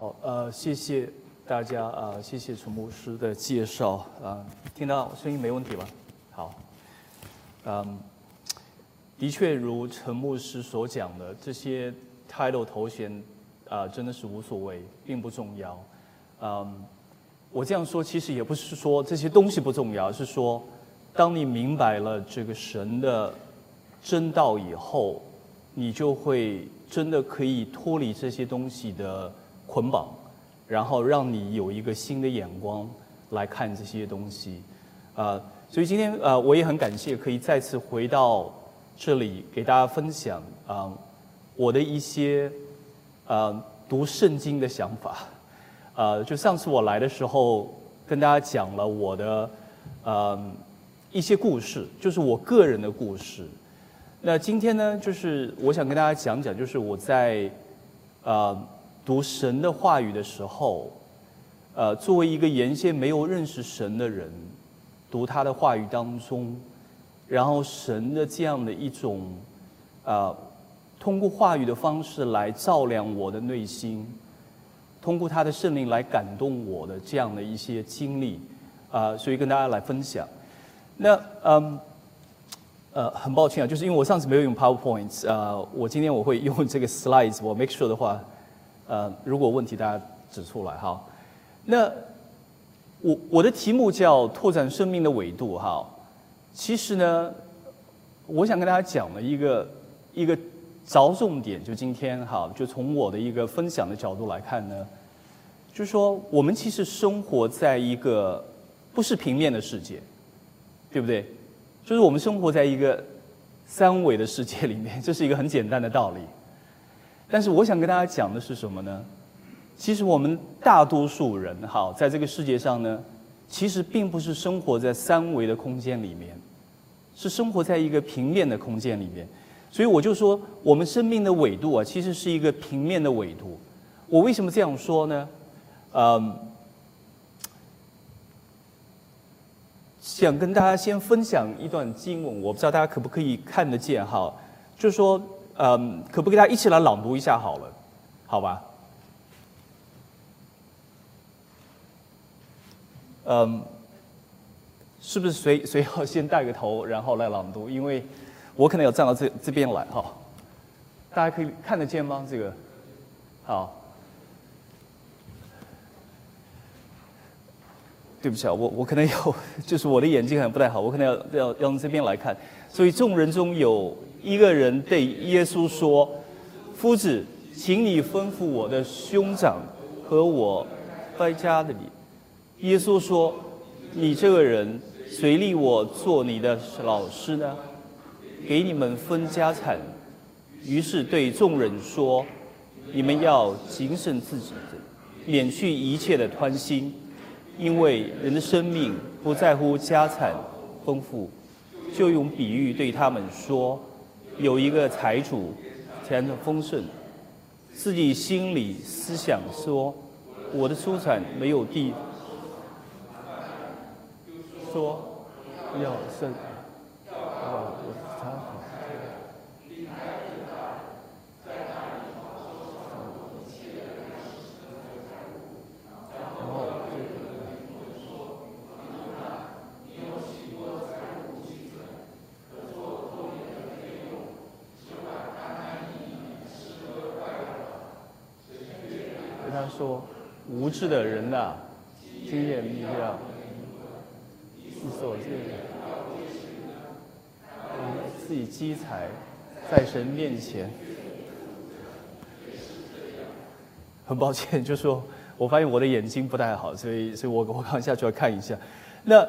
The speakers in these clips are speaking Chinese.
好，呃，谢谢大家啊、谢谢陈牧师的介绍啊、听到声音没问题吧？好，嗯，的确如陈牧师所讲的，这些 title 头衔啊、真的是无所谓，并不重要。嗯，我这样说其实也不是说这些东西不重要，是说当你明白了这个神的真道以后，你就会真的可以脱离这些东西的捆绑，然后让你有一个新的眼光来看这些东西。呃，所以今天呃，我也很感谢可以再次回到这里给大家分享啊、我的一些呃读圣经的想法。呃，就上次我来的时候跟大家讲了我的呃一些故事，就是我个人的故事。那今天呢，就是我想跟大家讲讲，就是我在呃读神的话语的时候，呃，作为一个原先没有认识神的人，读他的话语当中，然后神的这样的一种呃，通过话语的方式来照亮我的内心，通过他的圣灵来感动我的这样的一些经历，啊、所以跟大家来分享。那嗯。呃，很抱歉啊，就是因为我上次没有用 PowerPoint，呃，我今天我会用这个 slides，我 make sure 的话，呃，如果问题大家指出来哈。那我我的题目叫拓展生命的纬度哈。其实呢，我想跟大家讲的一个一个着重点，就今天哈，就从我的一个分享的角度来看呢，就是说我们其实生活在一个不是平面的世界，对不对？就是我们生活在一个三维的世界里面，这是一个很简单的道理。但是我想跟大家讲的是什么呢？其实我们大多数人哈，在这个世界上呢，其实并不是生活在三维的空间里面，是生活在一个平面的空间里面。所以我就说，我们生命的纬度啊，其实是一个平面的纬度。我为什么这样说呢？嗯。想跟大家先分享一段经文，我不知道大家可不可以看得见哈，就是说，嗯，可不可以大家一起来朗读一下好了，好吧？嗯，是不是谁谁 要先带个头，然后来朗读？因为我可能要站到这这边来哈，大家可以看得见吗？这个，好。对不起啊，我我可能有，就是我的眼睛可能不太好，我可能要要要用这边来看。所以众人中有一个人对耶稣说：“夫子，请你吩咐我的兄长和我在家的里。”耶稣说：“你这个人谁立我做你的老师呢？给你们分家产。”于是对众人说：“你们要谨慎自己的，免去一切的贪心。”因为人的生命不在乎家产丰富，就用比喻对他们说：有一个财主，钱的丰盛，自己心里思想说：我的出产没有地，说要生，哦，我他好。跟他说：“无知的人呐、经验力量，你所见自己积财在神面前。”很抱歉，就是说我发现我的眼睛不太好，所以所以我我刚下去要看一下。那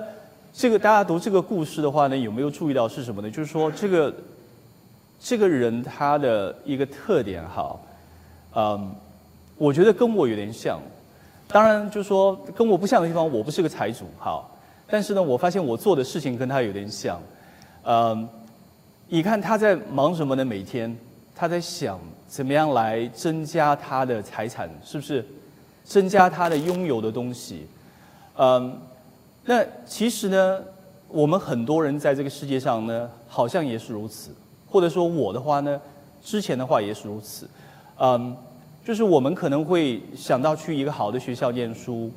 这个大家读这个故事的话呢，有没有注意到是什么呢？就是说这个这个人他的一个特点哈，嗯。我觉得跟我有点像，当然就是说跟我不像的地方，我不是个财主，好，但是呢，我发现我做的事情跟他有点像，嗯，你看他在忙什么呢？每天他在想怎么样来增加他的财产，是不是？增加他的拥有的东西，嗯，那其实呢，我们很多人在这个世界上呢，好像也是如此，或者说我的话呢，之前的话也是如此，嗯。就是我们可能会想到去一个好的学校念书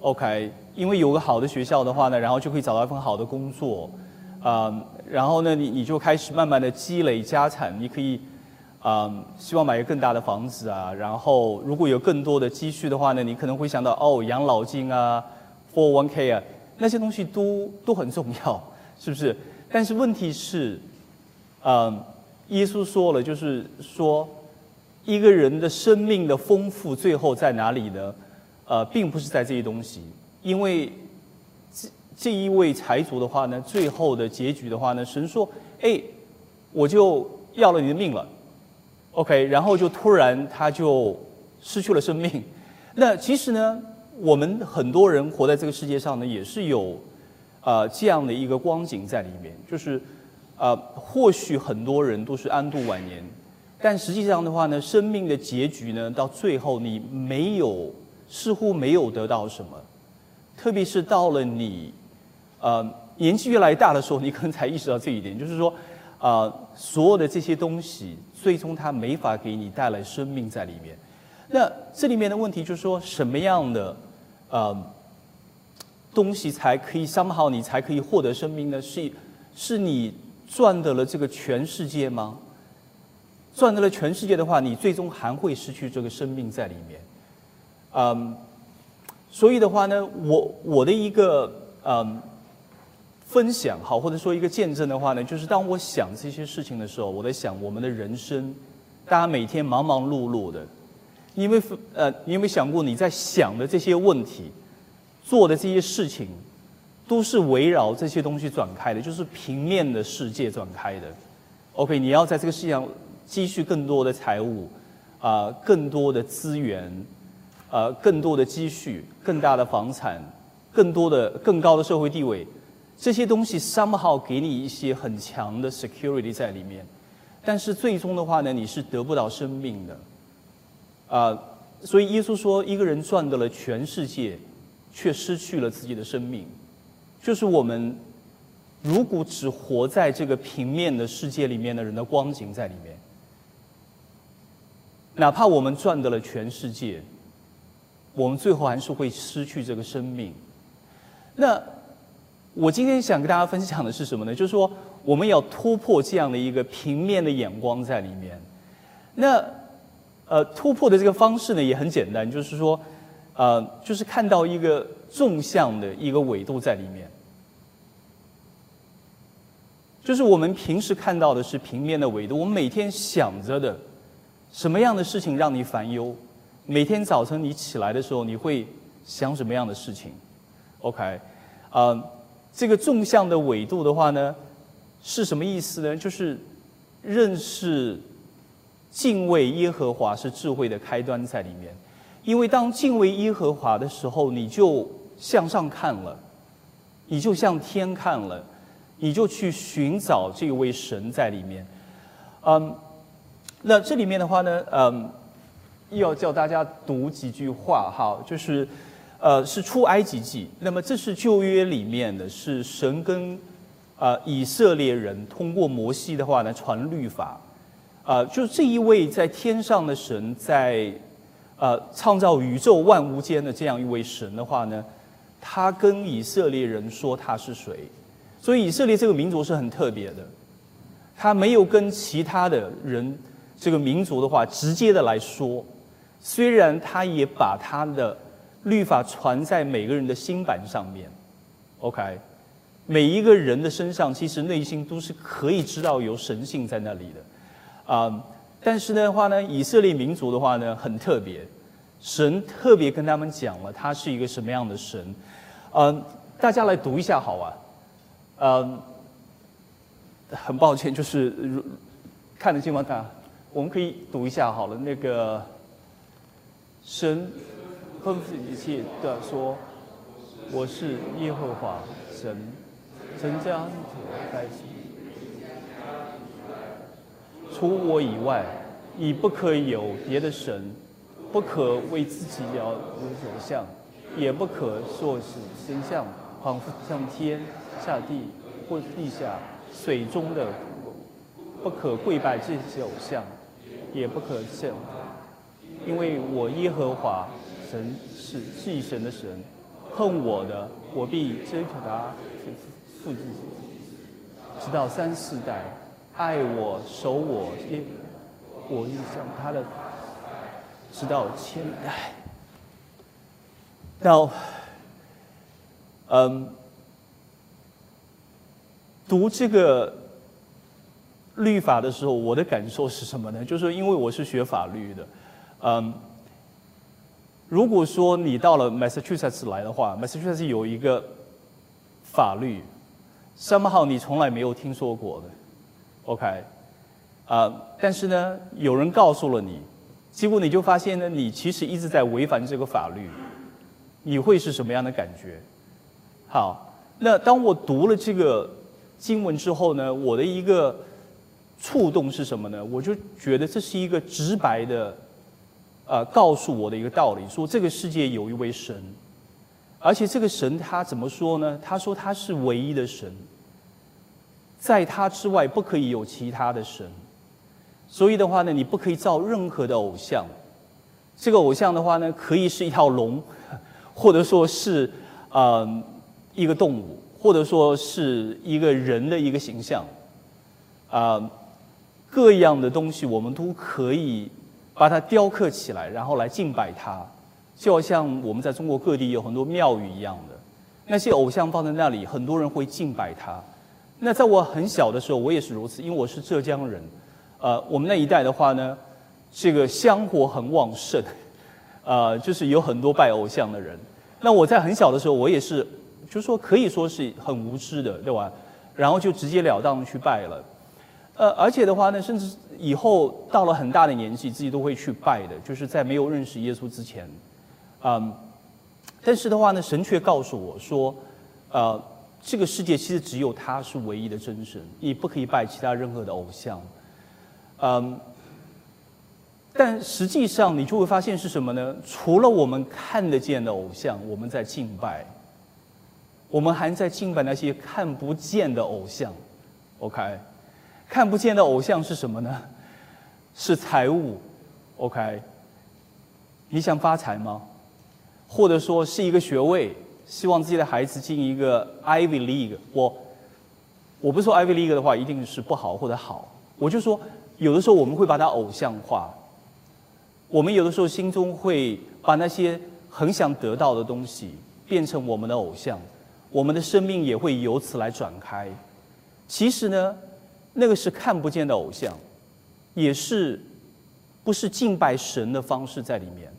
，OK，因为有个好的学校的话呢，然后就可以找到一份好的工作，啊，然后呢，你你就开始慢慢的积累家产，你可以，啊，希望买一个更大的房子啊，然后如果有更多的积蓄的话呢，你可能会想到哦，养老金啊，for one k 啊，那些东西都都很重要，是不是？但是问题是，嗯，耶稣说了，就是说。一个人的生命的丰富最后在哪里呢？呃，并不是在这些东西，因为这这一位财主的话呢，最后的结局的话呢，神说：“哎，我就要了你的命了。”OK，然后就突然他就失去了生命。那其实呢，我们很多人活在这个世界上呢，也是有啊这样的一个光景在里面，就是啊，或许很多人都是安度晚年。但实际上的话呢，生命的结局呢，到最后你没有，似乎没有得到什么，特别是到了你，呃，年纪越来越大的时候，你可能才意识到这一点，就是说，啊，所有的这些东西，最终它没法给你带来生命在里面。那这里面的问题就是说，什么样的，呃，东西才可以伤好你，才可以获得生命呢？是，是你赚得了这个全世界吗？赚得了全世界的话，你最终还会失去这个生命在里面。嗯，所以的话呢，我我的一个嗯分享好，或者说一个见证的话呢，就是当我想这些事情的时候，我在想我们的人生，大家每天忙忙碌碌的，你有没有呃，你有没有想过你在想的这些问题，做的这些事情，都是围绕这些东西转开的，就是平面的世界转开的。OK，你要在这个世界上。积蓄更多的财物，啊，更多的资源，呃，更多的积蓄，更大的房产，更多的更高的社会地位，这些东西 somehow 给你一些很强的 security 在里面，但是最终的话呢，你是得不到生命的，啊，所以耶稣说，一个人赚得了全世界，却失去了自己的生命，就是我们如果只活在这个平面的世界里面的人的光景在里面。哪怕我们赚得了全世界，我们最后还是会失去这个生命。那我今天想跟大家分享的是什么呢？就是说，我们要突破这样的一个平面的眼光在里面。那呃，突破的这个方式呢，也很简单，就是说，呃，就是看到一个纵向的一个纬度在里面。就是我们平时看到的是平面的纬度，我们每天想着的。什么样的事情让你烦忧？每天早晨你起来的时候，你会想什么样的事情？OK，啊，这个纵向的纬度的话呢，是什么意思呢？就是认识、敬畏耶和华是智慧的开端在里面。因为当敬畏耶和华的时候，你就向上看了，你就向天看了，你就去寻找这位神在里面，嗯。那这里面的话呢，嗯，要叫大家读几句话哈，就是，呃，是出埃及记。那么这是旧约里面的是神跟，呃，以色列人通过摩西的话呢传律法，啊，就这一位在天上的神，在，呃，创造宇宙万物间的这样一位神的话呢，他跟以色列人说他是谁，所以以色列这个民族是很特别的，他没有跟其他的人。这个民族的话，直接的来说，虽然他也把他的律法传在每个人的心板上面，OK，每一个人的身上其实内心都是可以知道有神性在那里的，啊，但是的话呢，以色列民族的话呢很特别，神特别跟他们讲了他是一个什么样的神，嗯，大家来读一下好啊，嗯，很抱歉，就是看得见吗？大家？我们可以读一下好了，那个神吩咐一切的说：“我是耶和华神，神将主在起，除我以外，你不可以有别的神，不可为自己要有所像，也不可说是神像，仿佛像天下地或地下水中的，不可跪拜这些偶像。”也不可信，因为我耶和华神是祭神的神，恨我的，我必追求他，复制，直到三四代，爱我守我，我印象他的，直到千代。到，嗯，读这个律法的时候，我的感受是什么呢？就是因为我是学法律的，嗯，如果说你到了 Massachusetts 来的话，Massachusetts 有一个法律，somehow 你从来没有听说过的，OK，啊，但是呢，有人告诉了你，结果你就发现呢，你其实一直在违反这个法律。你会是什么样的感觉？好，那当我读了这个经文之后呢，我的一个触动是什么呢？我就觉得这是一个直白的，呃，告诉我的一个道理，说这个世界有一位神，而且这个神他怎么说呢？他说他是唯一的神，在他之外不可以有其他的神，所以的话呢，你不可以造任何的偶像，这个偶像的话呢，可以是一条龙。或者说是，呃，一个动物，或者说是一个人的一个形象，啊，各样的东西我们都可以把它雕刻起来，然后来敬拜它，就好像我们在中国各地有很多庙宇一样的，那些偶像放在那里，很多人会敬拜它。那在我很小的时候，我也是如此，因为我是浙江人，呃，我们那一代的话呢，这个香火很旺盛。呃，就是有很多拜偶像的人。那我在很小的时候，我也是，就是说可以说是很无知的，对吧？然后就直截了当去拜了。呃，而且的话呢，甚至以后到了很大的年纪，自己都会去拜的，就是在没有认识耶稣之前。嗯，但是的话呢，神却告诉我说，呃，这个世界其实只有他是唯一的真神，你不可以拜其他任何的偶像。嗯。但实际上，你就会发现是什么呢？除了我们看得见的偶像，我们在敬拜，我们还在敬拜那些看不见的偶像。OK，看不见的偶像是什么呢？是财物。OK，你想发财吗？或者说是一个学位，希望自己的孩子进一个 Ivy League。我我不说 Ivy League 的话一定是不好或者好，我就说有的时候我们会把它偶像化。我们有的时候心中会把那些很想得到的东西变成我们的偶像，我们的生命也会由此来转开。其实呢，那个是看不见的偶像，也是不是敬拜神的方式在里面。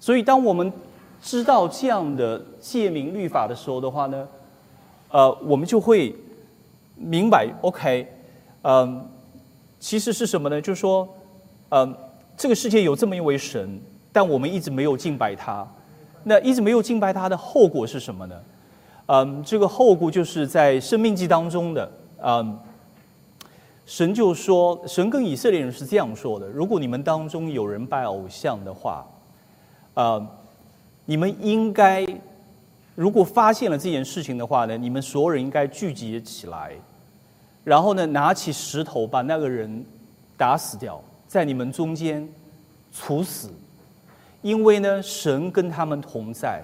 所以，当我们知道这样的诫命律法的时候的话呢，呃，我们就会明白，OK，嗯，其实是什么呢？就是说，嗯。这个世界有这么一位神，但我们一直没有敬拜他。那一直没有敬拜他的后果是什么呢？嗯，这个后果就是在生命记当中的，嗯，神就说，神跟以色列人是这样说的：如果你们当中有人拜偶像的话，啊，你们应该，如果发现了这件事情的话呢，你们所有人应该聚集起来，然后呢，拿起石头把那个人打死掉。在你们中间处死，因为呢，神跟他们同在，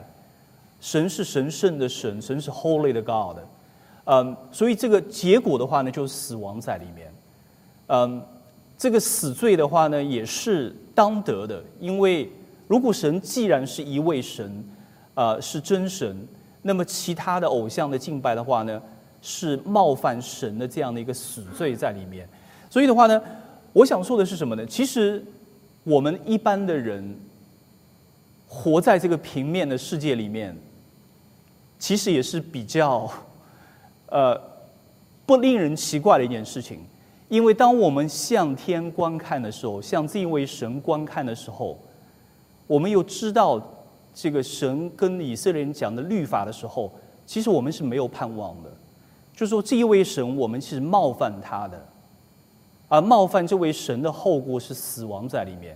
神是神圣的神，神是 Holy 的 God，嗯，所以这个结果的话呢，就是死亡在里面，嗯，这个死罪的话呢，也是当得的，因为如果神既然是一位神，呃，是真神，那么其他的偶像的敬拜的话呢，是冒犯神的这样的一个死罪在里面，所以的话呢。我想说的是什么呢？其实，我们一般的人活在这个平面的世界里面，其实也是比较，呃，不令人奇怪的一件事情。因为当我们向天观看的时候，向这一位神观看的时候，我们又知道这个神跟以色列人讲的律法的时候，其实我们是没有盼望的。就说这一位神，我们是冒犯他的。而冒犯这位神的后果是死亡在里面，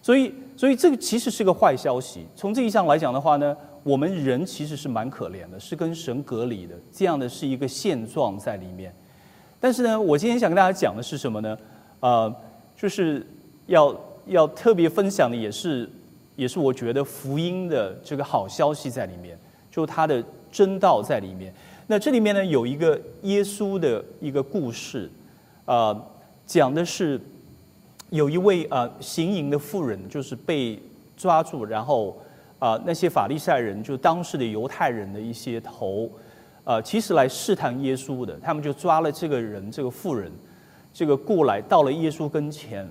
所以，所以这个其实是个坏消息。从这一项来讲的话呢，我们人其实是蛮可怜的，是跟神隔离的，这样的是一个现状在里面。但是呢，我今天想跟大家讲的是什么呢？呃，就是要要特别分享的，也是也是我觉得福音的这个好消息在里面，就它的真道在里面。那这里面呢，有一个耶稣的一个故事，啊，讲的是有一位啊行淫的妇人，就是被抓住，然后啊那些法利赛人，就当时的犹太人的一些头，啊，其实来试探耶稣的，他们就抓了这个人，这个妇人，这个过来到了耶稣跟前，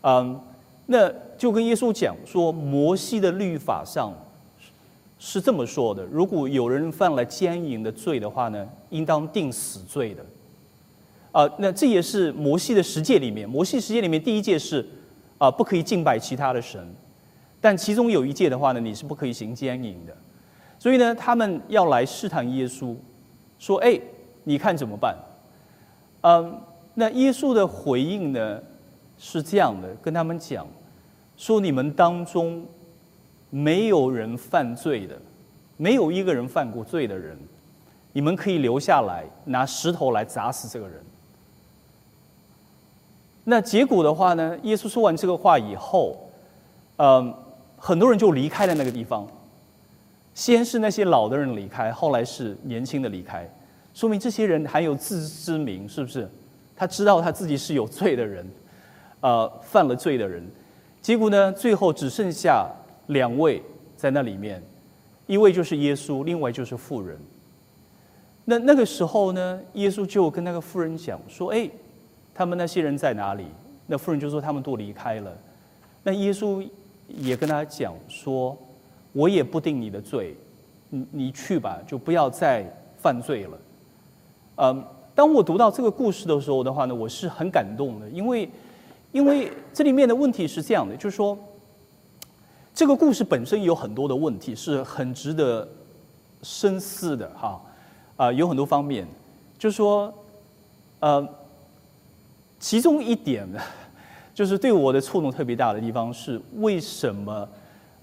嗯，那就跟耶稣讲说，摩西的律法上。是这么说的：如果有人犯了奸淫的罪的话呢，应当定死罪的。啊，那这也是摩西的十诫里面，摩西十诫里面第一诫是啊，不可以敬拜其他的神。但其中有一诫的话呢，你是不可以行奸淫的。所以呢，他们要来试探耶稣，说：“哎，你看怎么办？”嗯，那耶稣的回应呢是这样的，跟他们讲说：“你们当中。”没有人犯罪的，没有一个人犯过罪的人，你们可以留下来拿石头来砸死这个人。那结果的话呢？耶稣说完这个话以后，嗯，很多人就离开了那个地方。先是那些老的人离开，后来是年轻的离开，说明这些人还有自知之明，是不是？他知道他自己是有罪的人，呃，犯了罪的人。结果呢？最后只剩下。两位在那里面，一位就是耶稣，另外就是妇人。那那个时候呢，耶稣就跟那个妇人讲说：“哎，他们那些人在哪里？”那妇人就说：“他们都离开了。”那耶稣也跟他讲说：“我也不定你的罪，你你去吧，就不要再犯罪了。”嗯，当我读到这个故事的时候的话呢，我是很感动的，因为因为这里面的问题是这样的，就是说。这个故事本身有很多的问题，是很值得深思的哈，啊，有很多方面，就是说，呃，其中一点呢，就是对我的触动特别大的地方是，为什么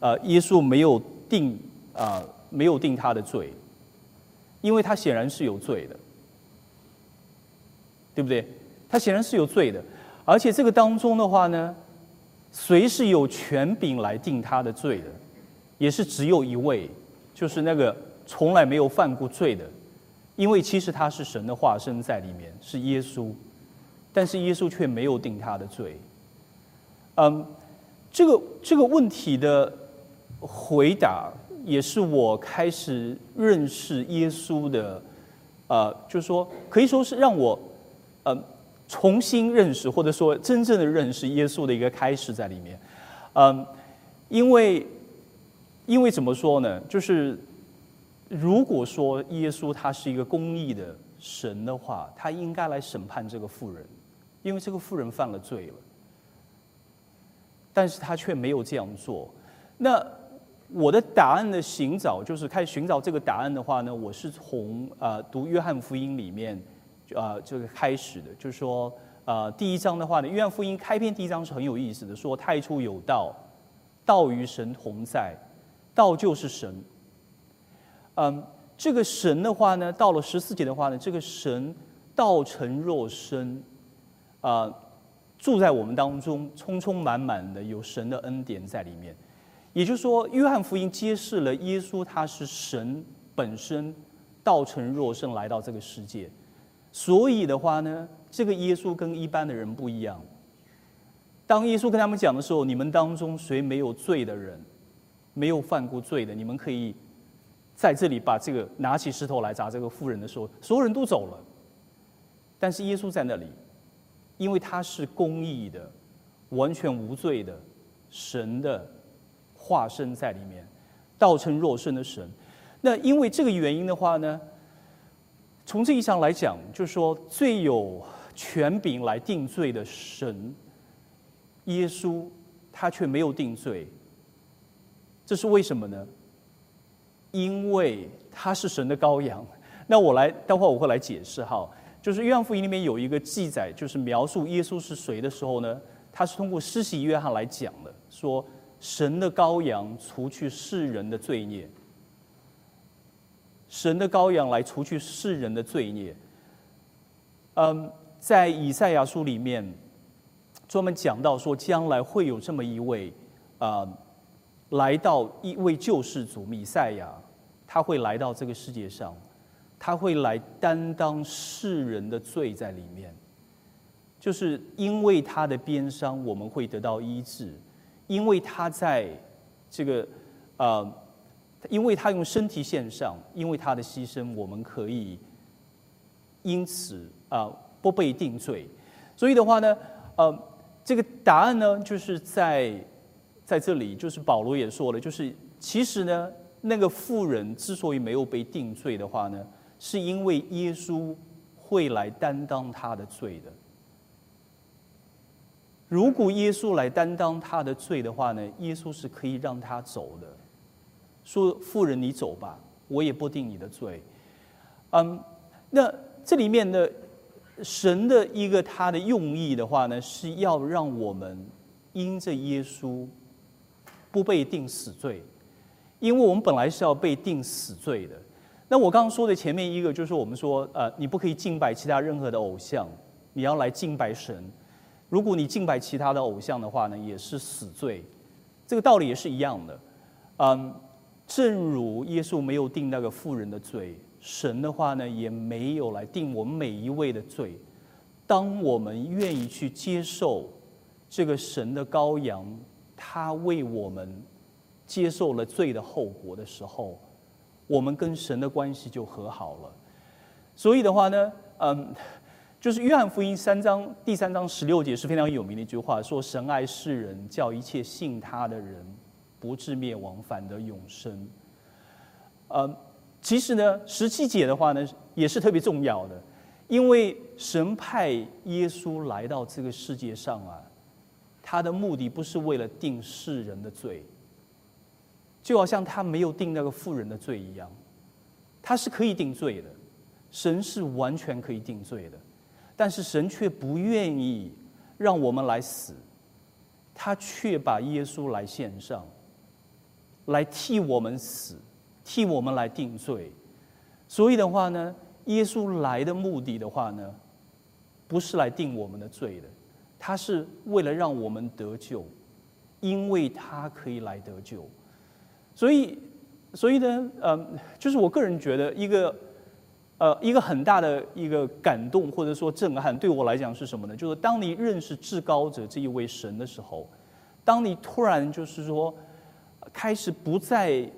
呃耶稣没有定啊没有定他的罪？因为他显然是有罪的，对不对？他显然是有罪的，而且这个当中的话呢。谁是有权柄来定他的罪的？也是只有一位，就是那个从来没有犯过罪的，因为其实他是神的化身在里面，是耶稣，但是耶稣却没有定他的罪。嗯，这个这个问题的回答，也是我开始认识耶稣的，呃，就是说可以说是让我，嗯。重新认识，或者说真正的认识耶稣的一个开始在里面，嗯，因为，因为怎么说呢？就是如果说耶稣他是一个公义的神的话，他应该来审判这个妇人，因为这个妇人犯了罪了，但是他却没有这样做。那我的答案的寻找，就是开始寻找这个答案的话呢，我是从呃读约翰福音里面。呃，这个开始的，就是说，呃，第一章的话呢，约翰福音开篇第一章是很有意思的，说太初有道，道与神同在，道就是神。嗯，这个神的话呢，到了十四节的话呢，这个神道成肉身，啊，住在我们当中，充充满满的有神的恩典在里面。也就是说，约翰福音揭示了耶稣他是神本身，道成肉身来到这个世界。所以的话呢，这个耶稣跟一般的人不一样。当耶稣跟他们讲的时候，你们当中谁没有罪的人，没有犯过罪的，你们可以在这里把这个拿起石头来砸这个妇人的时候，所有人都走了。但是耶稣在那里，因为他是公义的、完全无罪的神的化身在里面，道成肉身的神。那因为这个原因的话呢？从这意义上来讲，就是说最有权柄来定罪的神，耶稣，他却没有定罪。这是为什么呢？因为他是神的羔羊。那我来，待会儿我会来解释哈。就是约翰福音里面有一个记载，就是描述耶稣是谁的时候呢，他是通过施洗约翰来讲的，说神的羔羊除去世人的罪孽。神的羔羊来除去世人的罪孽。嗯，在以赛亚书里面，专门讲到说，将来会有这么一位啊，来到一位救世主米赛亚，他会来到这个世界上，他会来担当世人的罪在里面，就是因为他的鞭伤，我们会得到医治，因为他在这个啊，因为他用身体献上，因为他的牺牲，我们可以因此啊不被定罪。所以的话呢，呃。这个答案呢，就是在在这里，就是保罗也说了，就是其实呢，那个妇人之所以没有被定罪的话呢，是因为耶稣会来担当他的罪的。如果耶稣来担当他的罪的话呢，耶稣是可以让他走的，说妇人你走吧，我也不定你的罪。嗯，那这里面的。神的一个他的用意的话呢，是要让我们因着耶稣不被定死罪，因为我们本来是要被定死罪的。那我刚刚说的前面一个就是我们说，呃，你不可以敬拜其他任何的偶像，你要来敬拜神。如果你敬拜其他的偶像的话呢，也是死罪。这个道理也是一样的。嗯，正如耶稣没有定那个富人的罪。神的话呢，也没有来定我们每一位的罪。当我们愿意去接受这个神的羔羊，他为我们接受了罪的后果的时候，我们跟神的关系就和好了。所以的话呢，嗯，就是约翰福音三章第三章十六节是非常有名的一句话，说神爱世人，叫一切信他的人不至灭亡，反得永生。呃。其实呢，十七节的话呢，也是特别重要的，因为神派耶稣来到这个世界上啊，他的目的不是为了定世人的罪，就好像他没有定那个富人的罪一样，他是可以定罪的，神是完全可以定罪的，但是神却不愿意让我们来死，他却把耶稣来献上，来替我们死。替我们来定罪，所以的话呢，耶稣来的目的的话呢，不是来定我们的罪的，他是为了让我们得救，因为他可以来得救。所以，所以呢，嗯，就是我个人觉得一个，呃，一个很大的一个感动或者说震撼，对我来讲是什么呢？就是当你认识至高者这一位神的时候，当你突然就是说开始不再。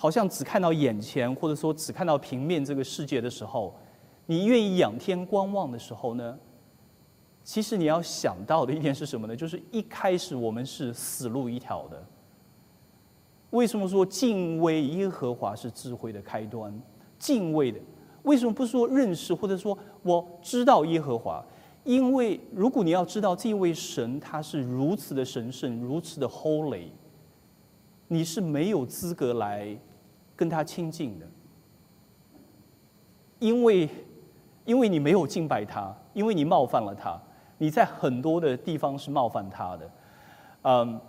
好像只看到眼前，或者说只看到平面这个世界的时候，你愿意仰天观望的时候呢？其实你要想到的一点是什么呢？就是一开始我们是死路一条的。为什么说敬畏耶和华是智慧的开端？敬畏的，为什么不说认识，或者说我知道耶和华？因为如果你要知道这位神他是如此的神圣，如此的 holy，你是没有资格来。跟他亲近的，因为，因为你没有敬拜他，因为你冒犯了他，你在很多的地方是冒犯他的，嗯，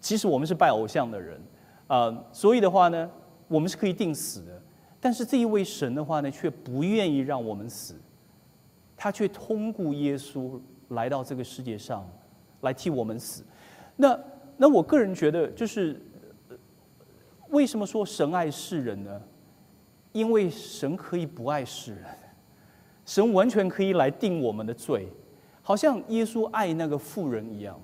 其实我们是拜偶像的人，嗯，所以的话呢，我们是可以定死的，但是这一位神的话呢，却不愿意让我们死，他却通过耶稣来到这个世界上，来替我们死，那那我个人觉得就是。为什么说神爱世人呢？因为神可以不爱世人，神完全可以来定我们的罪，好像耶稣爱那个妇人一样。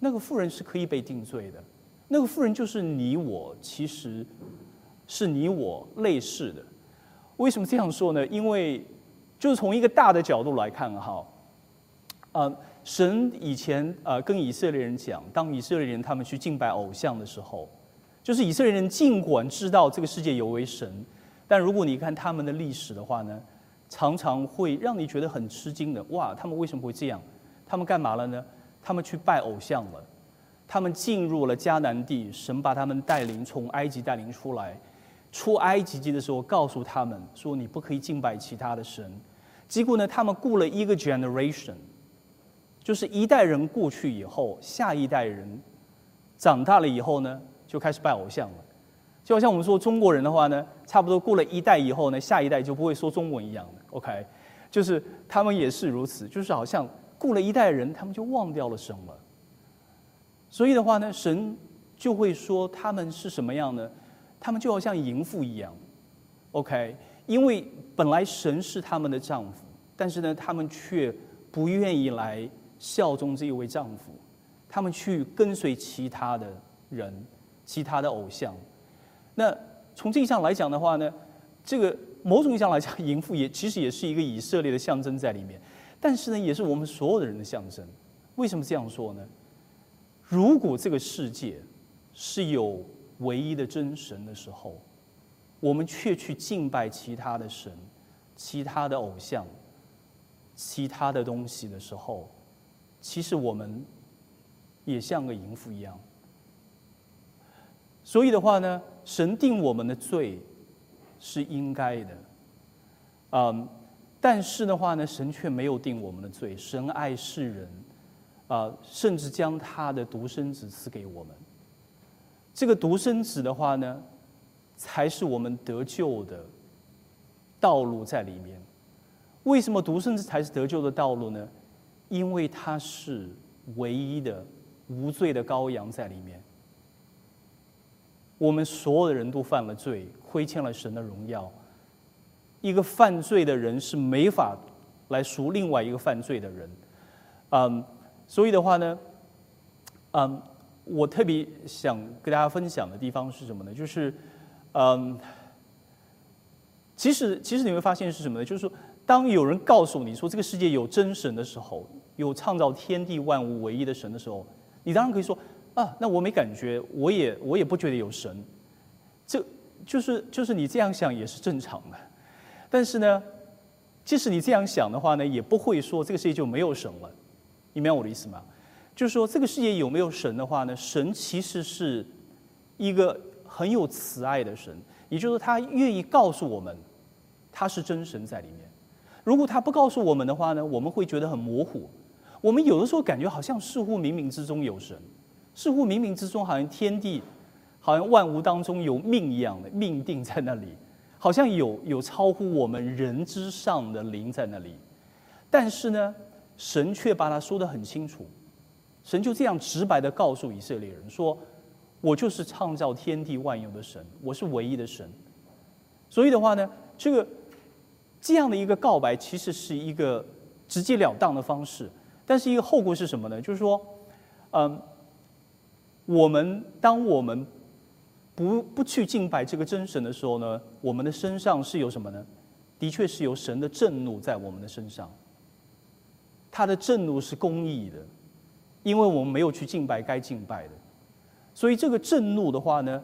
那个妇人是可以被定罪的，那个妇人就是你我，其实是你我类似的。为什么这样说呢？因为就是从一个大的角度来看哈，呃，神以前呃跟以色列人讲，当以色列人他们去敬拜偶像的时候。就是以色列人尽管知道这个世界有为神，但如果你看他们的历史的话呢，常常会让你觉得很吃惊的。哇，他们为什么会这样？他们干嘛了呢？他们去拜偶像了。他们进入了迦南地，神把他们带领从埃及带领出来。出埃及记的时候，告诉他们说你不可以敬拜其他的神。结果呢，他们雇了一个 generation，就是一代人过去以后，下一代人长大了以后呢？就开始拜偶像了，就好像我们说中国人的话呢，差不多过了一代以后呢，下一代就不会说中文一样的。OK，就是他们也是如此，就是好像雇了一代人，他们就忘掉了神了。所以的话呢，神就会说他们是什么样呢？他们就好像淫妇一样，OK？因为本来神是他们的丈夫，但是呢，他们却不愿意来效忠这一位丈夫，他们去跟随其他的人、其他的偶像。那从这一项来讲的话呢，这个某种意义上来讲，淫妇也其实也是一个以色列的象征在里面，但是呢，也是我们所有的人的象征。为什么这样说呢？如果这个世界是有唯一的真神的时候，我们却去敬拜其他的神、其他的偶像、其他的东西的时候，其实我们也像个淫妇一样。所以的话呢，神定我们的罪是应该的，嗯，但是的话呢，神却没有定我们的罪。神爱世人，啊，甚至将他的独生子赐给我们。这个独生子的话呢，才是我们得救的道路在里面。为什么独生子才是得救的道路呢？因为他是唯一的无罪的羔羊在里面。我们所有的人都犯了罪，亏欠了神的荣耀。一个犯罪的人是没法来赎另外一个犯罪的人。嗯，所以的话呢，嗯。我特别想跟大家分享的地方是什么呢？就是，嗯，其实其实你会发现是什么呢？就是说，当有人告诉你说这个世界有真神的时候，有创造天地万物唯一的神的时候，你当然可以说啊，那我没感觉，我也我也不觉得有神，这就是就是你这样想也是正常的。但是呢，即使你这样想的话呢，也不会说这个世界就没有神了。你明白我的意思吗？就是说，这个世界有没有神的话呢？神其实是一个很有慈爱的神，也就是说，他愿意告诉我们，他是真神在里面。如果他不告诉我们的话呢，我们会觉得很模糊。我们有的时候感觉好像似乎冥冥之中有神，似乎冥冥之中好像天地，好像万物当中有命一样的命定在那里，好像有有超乎我们人之上的灵在那里。但是呢，神却把它说得很清楚。神就这样直白的告诉以色列人说：“我就是创造天地万有的神，我是唯一的神。”所以的话呢，这个这样的一个告白，其实是一个直截了当的方式。但是一个后果是什么呢？就是说，嗯，我们当我们不不去敬拜这个真神的时候呢，我们的身上是有什么呢？的确是有神的震怒在我们的身上。他的震怒是公义的。因为我们没有去敬拜该敬拜的，所以这个震怒的话呢，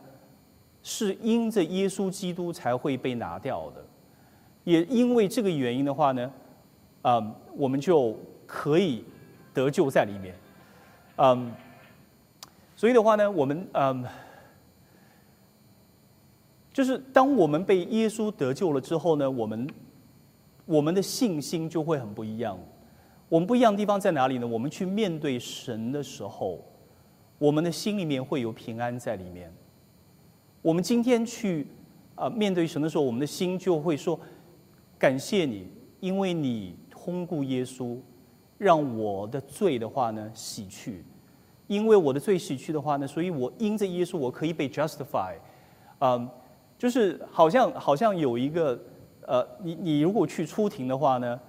是因着耶稣基督才会被拿掉的。也因为这个原因的话呢，嗯，我们就可以得救在里面。嗯，所以的话呢，我们嗯，就是当我们被耶稣得救了之后呢，我们我们的信心就会很不一样。我们不一样的地方在哪里呢？我们去面对神的时候，我们的心里面会有平安在里面。我们今天去啊面对神的时候，我们的心就会说：感谢你，因为你通过耶稣，让我的罪的话呢洗去。因为我的罪洗去的话呢，所以我因着耶稣，我可以被 justify。嗯，就是好像好像有一个呃，你你如果去出庭的话呢？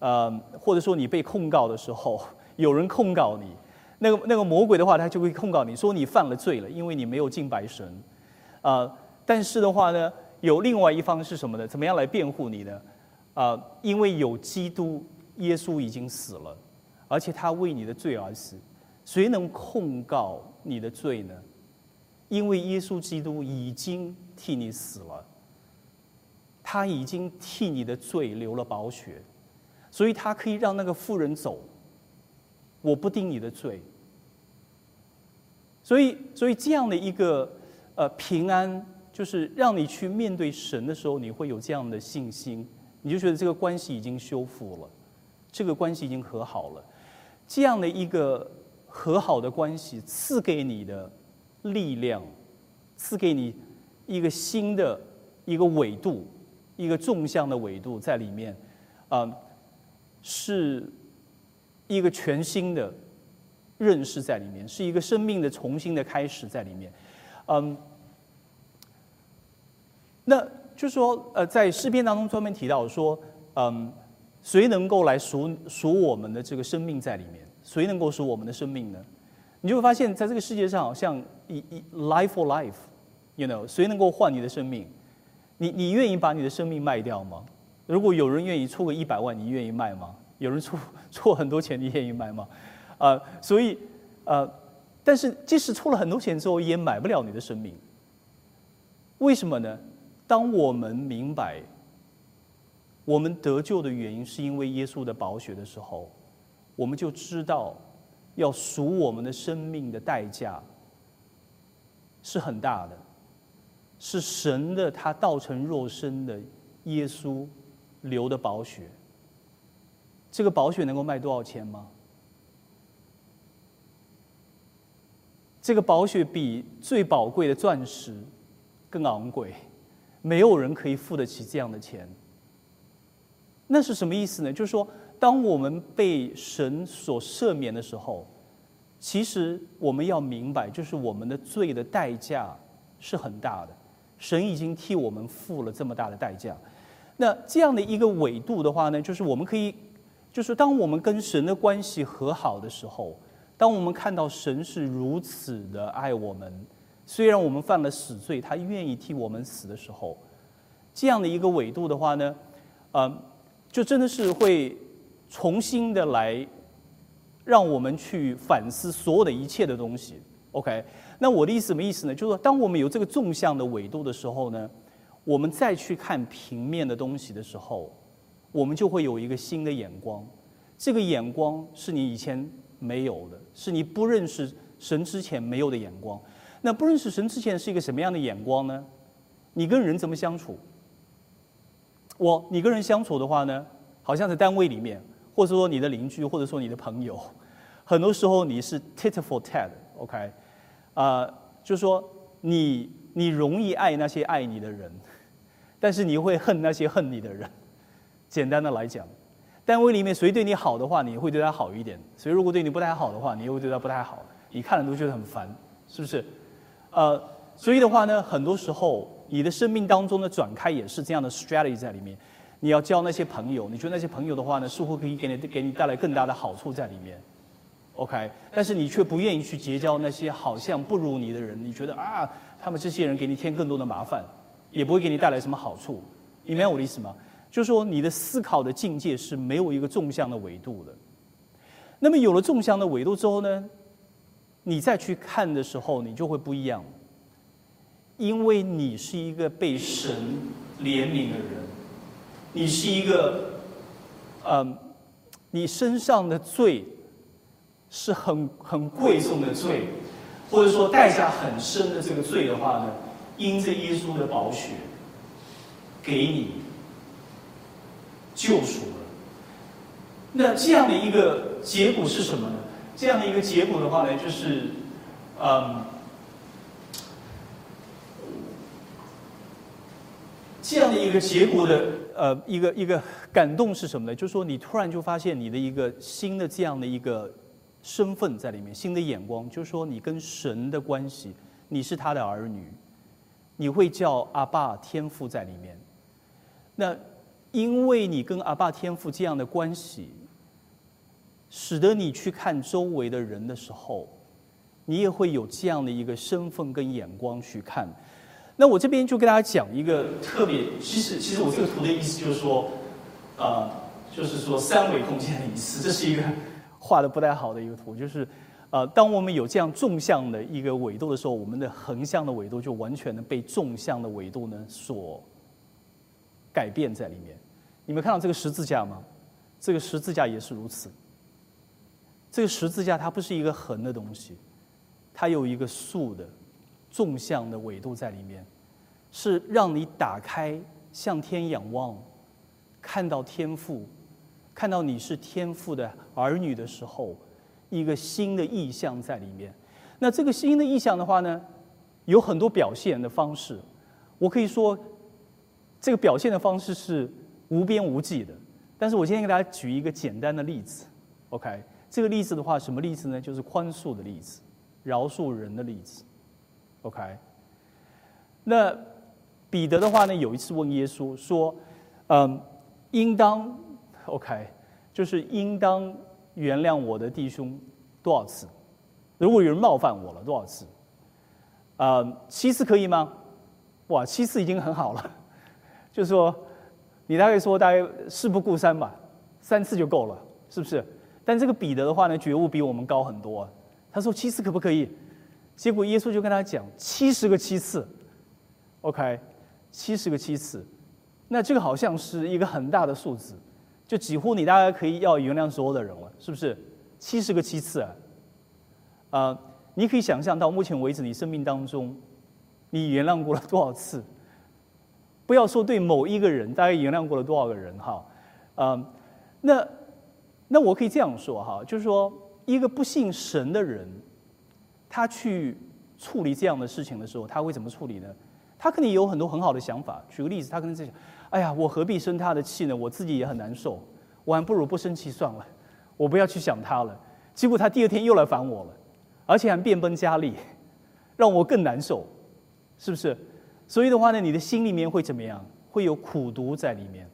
呃，或者说你被控告的时候，有人控告你，那个那个魔鬼的话，他就会控告你说你犯了罪了，因为你没有敬拜神。呃，但是的话呢，有另外一方是什么呢？怎么样来辩护你呢？啊，因为有基督耶稣已经死了，而且他为你的罪而死，谁能控告你的罪呢？因为耶稣基督已经替你死了，他已经替你的罪流了宝血。所以他可以让那个妇人走，我不定你的罪。所以，所以这样的一个呃平安，就是让你去面对神的时候，你会有这样的信心，你就觉得这个关系已经修复了，这个关系已经和好了。这样的一个和好的关系，赐给你的力量，赐给你一个新的一个纬度，一个纵向的纬度在里面，啊。是一个全新的认识在里面，是一个生命的重新的开始在里面。嗯，那就是说，呃，在诗篇当中专门提到说，嗯，谁能够来赎赎我们的这个生命在里面？谁能够赎我们的生命呢？你就会发现在这个世界上，好像一一 life for life，you know，谁能够换你的生命？你你愿意把你的生命卖掉吗？如果有人愿意出个一百万，你愿意卖吗？有人出 出很多钱，你愿意卖吗？啊，所以，呃，但是即使出了很多钱之后，也买不了你的生命。为什么呢？当我们明白我们得救的原因是因为耶稣的宝血的时候，我们就知道要赎我们的生命的代价是很大的。是神的，他道成肉身的耶稣流的宝血。这个宝血能够卖多少钱吗？这个宝血比最宝贵的钻石更昂贵，没有人可以付得起这样的钱。那是什么意思呢？就是说，当我们被神所赦免的时候，其实我们要明白，就是我们的罪的代价是很大的。神已经替我们付了这么大的代价，那这样的一个纬度的话呢，就是我们可以，就是当我们跟神的关系和好的时候，当我们看到神是如此的爱我们，虽然我们犯了死罪，他愿意替我们死的时候，这样的一个纬度的话呢，呃，就真的是会重新的来让我们去反思所有的一切的东西。OK。那我的意思什么意思呢？就是说，当我们有这个纵向的纬度的时候呢，我们再去看平面的东西的时候，我们就会有一个新的眼光。这个眼光是你以前没有的，是你不认识神之前没有的眼光。那不认识神之前是一个什么样的眼光呢？你跟人怎么相处？我，你跟人相处的话呢，好像在单位里面，或者说你的邻居，或者说你的朋友，很多时候你是 tit for tat，OK？啊，就说，你你容易爱那些爱你的人，但是你会恨那些恨你的人。简单的来讲，单位里面谁对你好的话，你会对他好一点；谁如果对你不太好的话，你又会对他不太好。你看了都觉得很烦，是不是？呃，所以的话呢，很多时候你的生命当中的转开也是这样的 strategy 在里面。你要交那些朋友，你觉得那些朋友的话呢，似乎可以给你给你带来更大的好处在里面。OK，但是你却不愿意去结交那些好像不如你的人，你觉得啊，他们这些人给你添更多的麻烦，也不会给你带来什么好处，你明白我的意思吗？就是说你的思考的境界是没有一个纵向的维度的。那么有了纵向的维度之后呢，你再去看的时候，你就会不一样，因为你是一个被神怜悯的人，你是一个，嗯，你身上的罪。是很很贵重的罪，或者说代价很深的这个罪的话呢，因着耶稣的宝血，给你救赎了。那这样的一个结果是什么呢？这样的一个结果的话呢，就是，嗯，这样的一个结果的呃一个一个感动是什么呢？就是说你突然就发现你的一个新的这样的一个。身份在里面，新的眼光，就是说你跟神的关系，你是他的儿女，你会叫阿爸天父在里面。那因为你跟阿爸天父这样的关系，使得你去看周围的人的时候，你也会有这样的一个身份跟眼光去看。那我这边就跟大家讲一个特别，其实其实我这个图的意思就是说，呃，就是说三维空间的意思，这是一个。画的不太好的一个图，就是，呃，当我们有这样纵向的一个纬度的时候，我们的横向的纬度就完全的被纵向的纬度呢所改变在里面。你们看到这个十字架吗？这个十字架也是如此。这个十字架它不是一个横的东西，它有一个竖的纵向的纬度在里面，是让你打开向天仰望，看到天赋。看到你是天父的儿女的时候，一个新的意象在里面。那这个新的意象的话呢，有很多表现的方式。我可以说，这个表现的方式是无边无际的。但是我今天给大家举一个简单的例子，OK？这个例子的话，什么例子呢？就是宽恕的例子，饶恕人的例子。OK，那彼得的话呢，有一次问耶稣说：“嗯，应当 OK，就是应当原谅我的弟兄多少次？如果有人冒犯我了多少次？啊，七次可以吗？哇，七次已经很好了。就是说，你大概说大概事不顾三吧，三次就够了，是不是？但这个彼得的话呢，觉悟比我们高很多。他说七次可不可以？结果耶稣就跟他讲七十个七次，OK，七十个七次，那这个好像是一个很大的数字，就几乎你大概可以要原谅所有的人了，是不是？七十个七次啊，啊，你可以想象到目前为止你生命当中，你原谅过了多少次？不要说对某一个人，大概原谅过了多少个人哈？嗯，那那我可以这样说哈，就是说一个不信神的人。他去处理这样的事情的时候，他会怎么处理呢？他可能有很多很好的想法。举个例子，他可能在想：“哎呀，我何必生他的气呢？我自己也很难受，我还不如不生气算了，我不要去想他了。”结果他第二天又来烦我了，而且还变本加厉，让我更难受，是不是？所以的话呢，你的心里面会怎么样？会有苦毒在里面。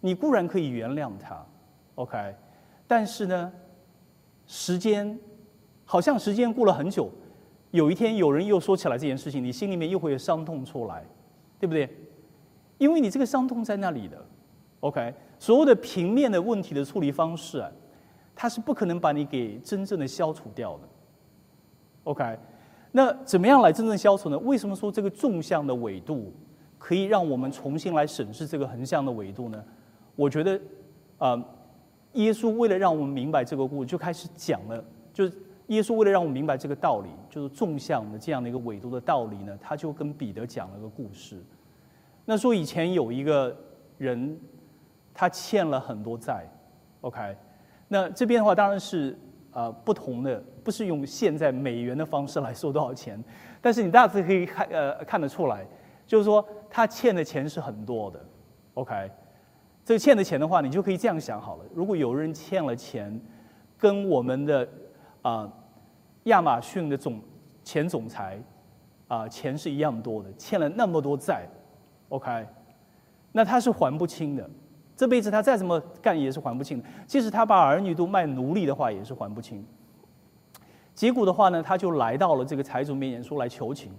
你固然可以原谅他，OK，但是呢，时间。好像时间过了很久，有一天有人又说起来这件事情，你心里面又会有伤痛出来，对不对？因为你这个伤痛在那里的，OK。所有的平面的问题的处理方式啊，它是不可能把你给真正的消除掉的，OK。那怎么样来真正消除呢？为什么说这个纵向的纬度可以让我们重新来审视这个横向的纬度呢？我觉得，啊，耶稣为了让我们明白这个故事，就开始讲了，就是。耶稣为了让我们明白这个道理，就是纵向的这样的一个纬度的道理呢，他就跟彼得讲了个故事。那说以前有一个人，他欠了很多债，OK。那这边的话当然是呃不同的，不是用现在美元的方式来说多少钱，但是你大致可以看呃看得出来，就是说他欠的钱是很多的，OK。这个欠的钱的话，你就可以这样想好了：如果有人欠了钱，跟我们的啊。亚马逊的总前总裁啊，钱是一样多的，欠了那么多债，OK，那他是还不清的，这辈子他再怎么干也是还不清的。即使他把儿女都卖奴隶的话，也是还不清。结果的话呢，他就来到了这个财主面前，说来求情，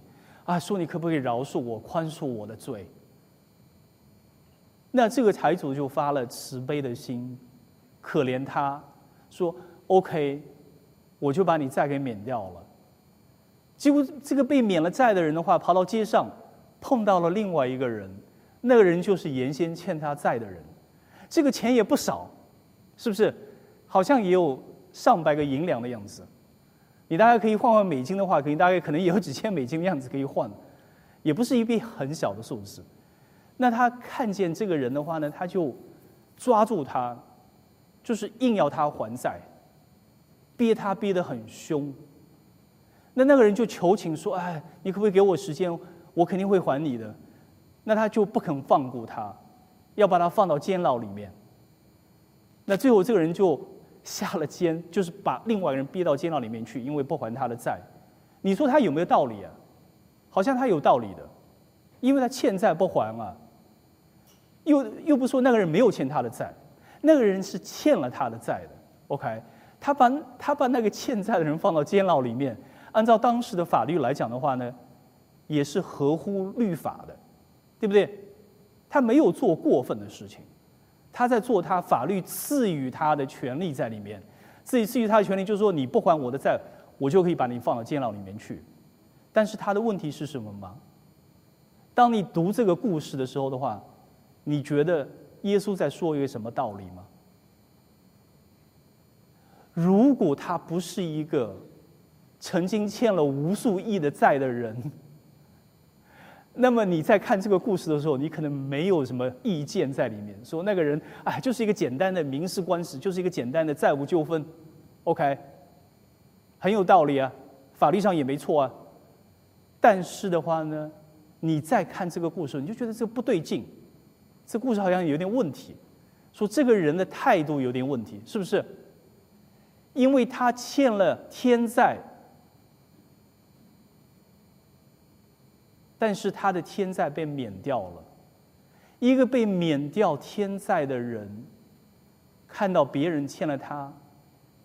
啊，说你可不可以饶恕我，宽恕我的罪？那这个财主就发了慈悲的心，可怜他，说 OK。我就把你债给免掉了。结果这个被免了债的人的话，跑到街上碰到了另外一个人，那个人就是原先欠他债的人。这个钱也不少，是不是？好像也有上百个银两的样子。你大概可以换换美金的话，可能大概可能也有几千美金的样子可以换，也不是一笔很小的数字。那他看见这个人的话呢，他就抓住他，就是硬要他还债。憋他憋得很凶，那那个人就求情说：“哎，你可不可以给我时间？我肯定会还你的。”那他就不肯放过他，要把他放到监牢里面。那最后这个人就下了监，就是把另外一个人逼到监牢里面去，因为不还他的债。你说他有没有道理啊？好像他有道理的，因为他欠债不还啊。又又不说那个人没有欠他的债，那个人是欠了他的债的。OK。他把他把那个欠债的人放到监牢里面，按照当时的法律来讲的话呢，也是合乎律法的，对不对？他没有做过分的事情，他在做他法律赐予他的权利在里面。自己赐予他的权利就是说，你不还我的债，我就可以把你放到监牢里面去。但是他的问题是什么吗？当你读这个故事的时候的话，你觉得耶稣在说一个什么道理吗？如果他不是一个曾经欠了无数亿的债的人，那么你在看这个故事的时候，你可能没有什么意见在里面，说那个人哎，就是一个简单的民事官司，就是一个简单的债务纠纷，OK，很有道理啊，法律上也没错啊。但是的话呢，你再看这个故事，你就觉得这个不对劲，这故事好像有点问题，说这个人的态度有点问题，是不是？因为他欠了天债，但是他的天债被免掉了。一个被免掉天债的人，看到别人欠了他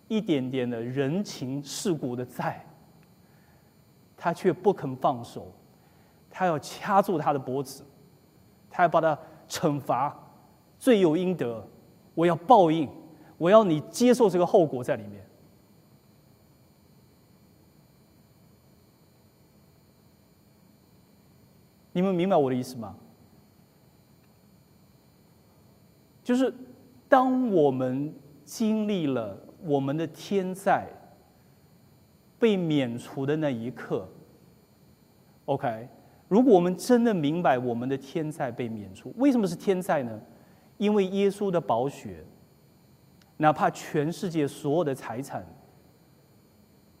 一点点的人情世故的债，他却不肯放手，他要掐住他的脖子，他要把他惩罚，罪有应得，我要报应，我要你接受这个后果在里面。你们明白我的意思吗？就是当我们经历了我们的天灾被免除的那一刻，OK，如果我们真的明白我们的天灾被免除，为什么是天灾呢？因为耶稣的宝血，哪怕全世界所有的财产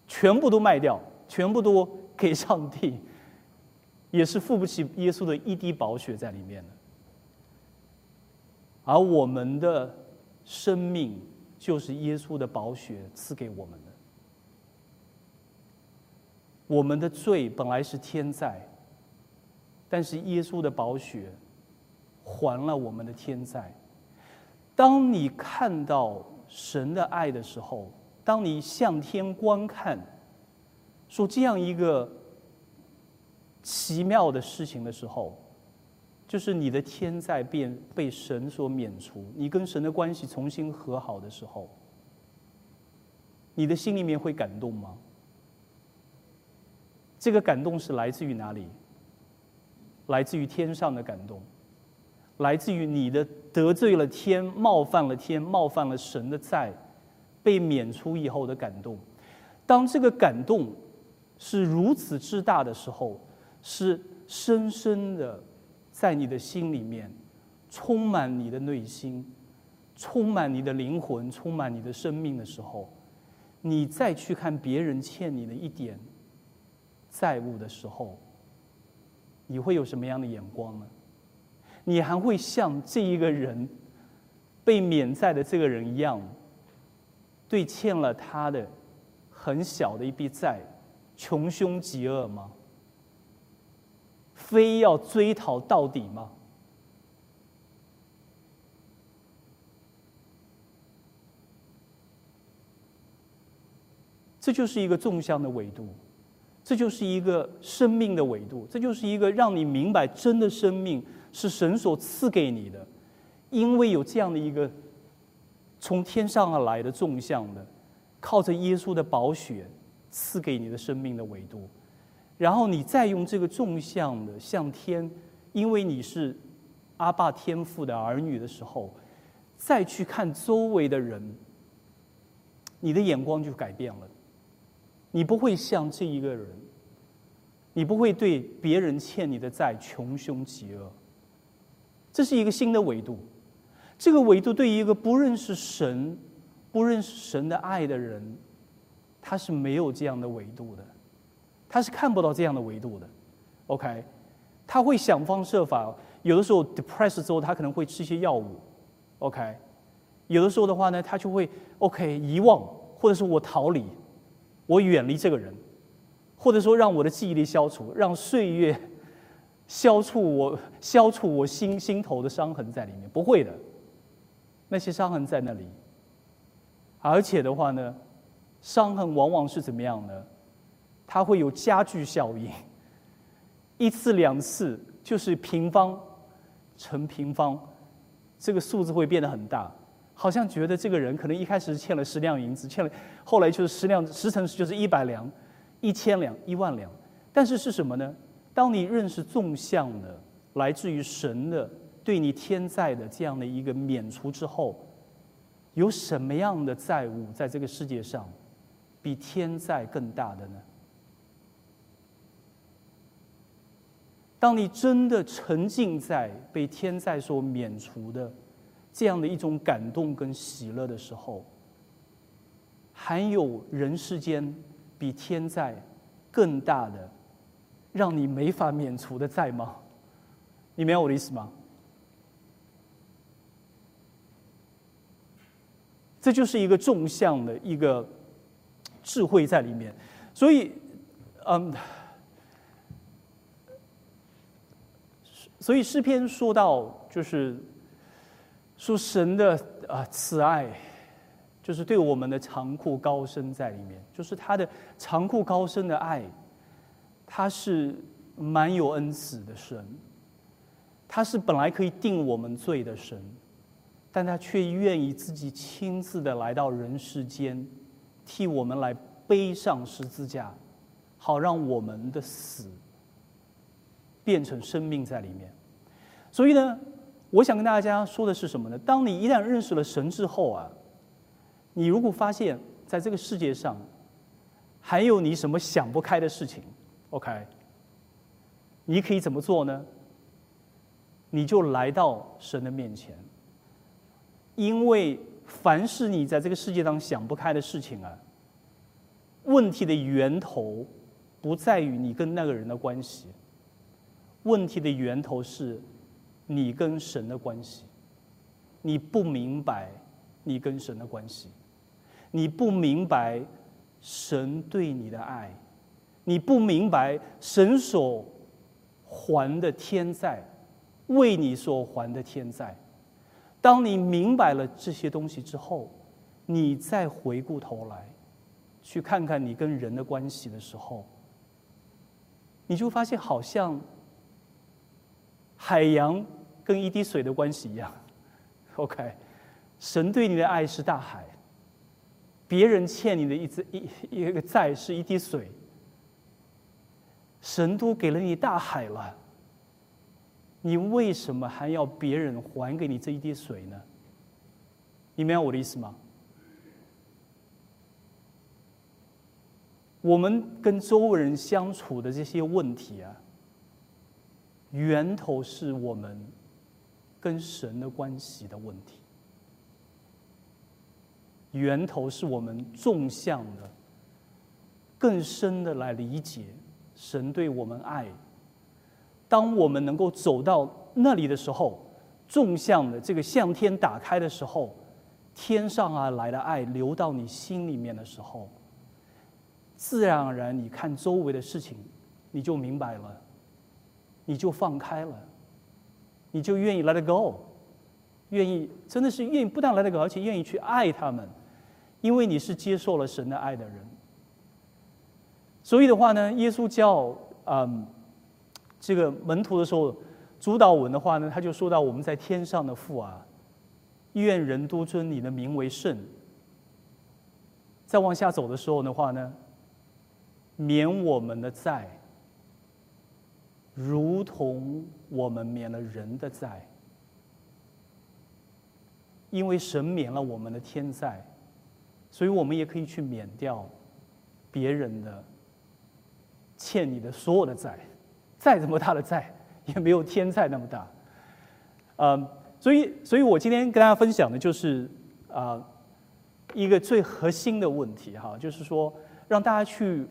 全部都卖掉，全部都给上帝，也是付不起耶稣的一滴宝血在里面的。而我们的生命就是耶稣的宝血赐给我们的。我们的罪本来是天在，但是耶稣的宝血还了我们的天在。当你看到神的爱的时候，当你向天观看，说这样一个奇妙的事情的时候。就是你的天在变被神所免除，你跟神的关系重新和好的时候，你的心里面会感动吗？这个感动是来自于哪里？来自于天上的感动，来自于你的得罪了天、冒犯了天、冒犯了神的债，被免除以后的感动。当这个感动是如此之大的时候，是深深的。在你的心里面，充满你的内心，充满你的灵魂，充满你的生命的时候，你再去看别人欠你的一点债务的时候，你会有什么样的眼光呢？你还会像这一个人被免债的这个人一样，对欠了他的很小的一笔债，穷凶极恶吗？非要追讨到底吗？这就是一个纵向的维度，这就是一个生命的维度，这就是一个让你明白真的生命是神所赐给你的，因为有这样的一个从天上而来的纵向的，靠着耶稣的宝血赐给你的生命的维度。然后你再用这个纵向的向天，因为你是阿爸天父的儿女的时候，再去看周围的人，你的眼光就改变了。你不会像这一个人，你不会对别人欠你的债穷凶极恶。这是一个新的维度，这个维度对于一个不认识神、不认识神的爱的人，他是没有这样的维度的。他是看不到这样的维度的，OK，他会想方设法，有的时候 depressed 之后，他可能会吃一些药物，OK，有的时候的话呢，他就会 OK 遗忘，或者是我逃离，我远离这个人，或者说让我的记忆力消除，让岁月消除我消除我心心头的伤痕在里面，不会的，那些伤痕在那里，而且的话呢，伤痕往往是怎么样呢？它会有加剧效应，一次两次就是平方乘平方，这个数字会变得很大，好像觉得这个人可能一开始欠了十两银子，欠了，后来就是十两十乘十就是一百两，一千两一万两，但是是什么呢？当你认识纵向的来自于神的对你天债的这样的一个免除之后，有什么样的债务在这个世界上比天债更大的呢？当你真的沉浸在被天灾所免除的这样的一种感动跟喜乐的时候，还有人世间比天灾更大的让你没法免除的债吗？你明白我的意思吗？这就是一个纵向的一个智慧在里面。所以，嗯，所以诗篇说到，就是说神的啊慈爱，就是对我们的长阔高深在里面，就是他的长阔高深的爱，他是蛮有恩慈的神。他是本来可以定我们罪的神，但他却愿意自己亲自的来到人世间，替我们来背上十字架，好让我们的死变成生命在里面。所以呢，我想跟大家说的是什么呢？当你一旦认识了神之后啊，你如果发现在这个世界上还有你什么想不开的事情，OK，你可以怎么做呢？你就来到神的面前，因为凡是你在这个世界上想不开的事情啊，问题的源头不在于你跟那个人的关系，问题的源头是你跟神的关系，你不明白你跟神的关系，你不明白神对你的爱，你不明白神所还的天债。为你所还的天债，当你明白了这些东西之后，你再回过头来，去看看你跟人的关系的时候，你就发现好像海洋跟一滴水的关系一样。OK，神对你的爱是大海，别人欠你的一只一一个债是一滴水，神都给了你大海了。你为什么还要别人还给你这一滴水呢？你明白我的意思吗？我们跟周围人相处的这些问题啊，源头是我们跟神的关系的问题，源头是我们纵向的、更深的来理解神对我们爱。当我们能够走到那里的时候，纵向的这个向天打开的时候，天上而来的爱流到你心里面的时候，自然而然，你看周围的事情，你就明白了，你就放开了，你就愿意 let it go，愿意真的是愿意不但 let it go，而且愿意去爱他们，因为你是接受了神的爱的人。所以的话呢，耶稣教嗯。这个门徒的时候，主导文的话呢，他就说到我们在天上的父啊，愿人都尊你的名为圣。再往下走的时候的话呢，免我们的债，如同我们免了人的债，因为神免了我们的天债，所以我们也可以去免掉别人的欠你的所有的债。再怎么大的债，也没有天债那么大。嗯，所以，所以我今天跟大家分享的就是啊，一个最核心的问题哈，就是说让大家去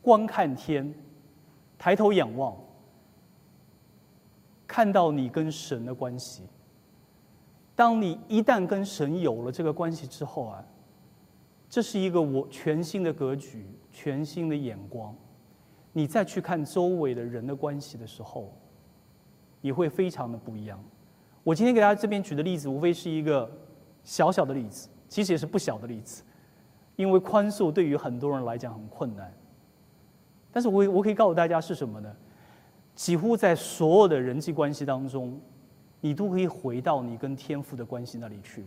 观看天，抬头仰望，看到你跟神的关系。当你一旦跟神有了这个关系之后啊，这是一个我全新的格局，全新的眼光。你再去看周围的人的关系的时候，也会非常的不一样。我今天给大家这边举的例子，无非是一个小小的例子，其实也是不小的例子。因为宽恕对于很多人来讲很困难，但是我我可以告诉大家是什么呢？几乎在所有的人际关系当中，你都可以回到你跟天父的关系那里去。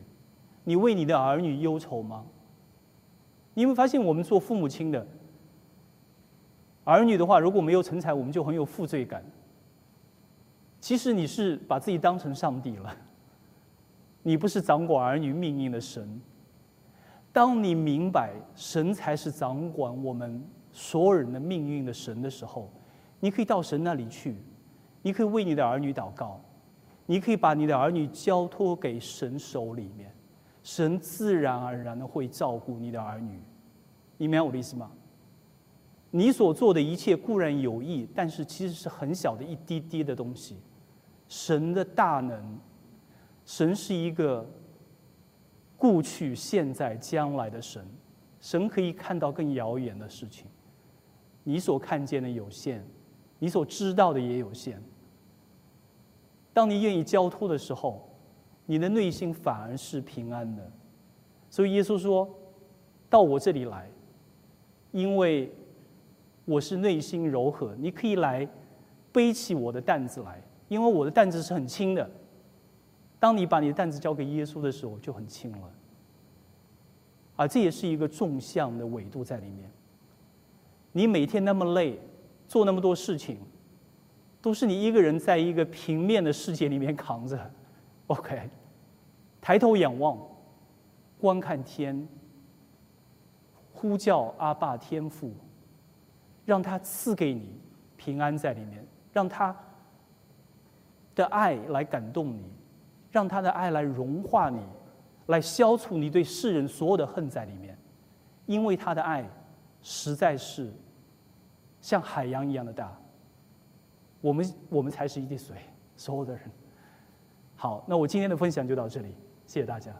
你为你的儿女忧愁吗？你有没有发现，我们做父母亲的？儿女的话，如果没有成才，我们就很有负罪感。其实你是把自己当成上帝了，你不是掌管儿女命运的神。当你明白神才是掌管我们所有人的命运的神的时候，你可以到神那里去，你可以为你的儿女祷告，你可以把你的儿女交托给神手里面，神自然而然的会照顾你的儿女。你明白我的意思吗？你所做的一切固然有益，但是其实是很小的一滴滴的东西。神的大能，神是一个过去、现在、将来的神，神可以看到更遥远的事情。你所看见的有限，你所知道的也有限。当你愿意交托的时候，你的内心反而是平安的。所以耶稣说：“到我这里来，因为我是内心柔和，你可以来背起我的担子来，因为我的担子是很轻的。当你把你的担子交给耶稣的时候，就很轻了。啊，这也是一个纵向的纬度在里面。你每天那么累，做那么多事情。”都是你一个人在一个平面的世界里面扛着，OK，抬头仰望，观看天，呼叫阿爸天父，让他赐给你平安在里面，让他的爱来感动你，让他的爱来融化你，来消除你对世人所有的恨在里面，因为他的爱实在是像海洋一样的大。我们我们才是一滴水，所有的人。好，那我今天的分享就到这里，谢谢大家。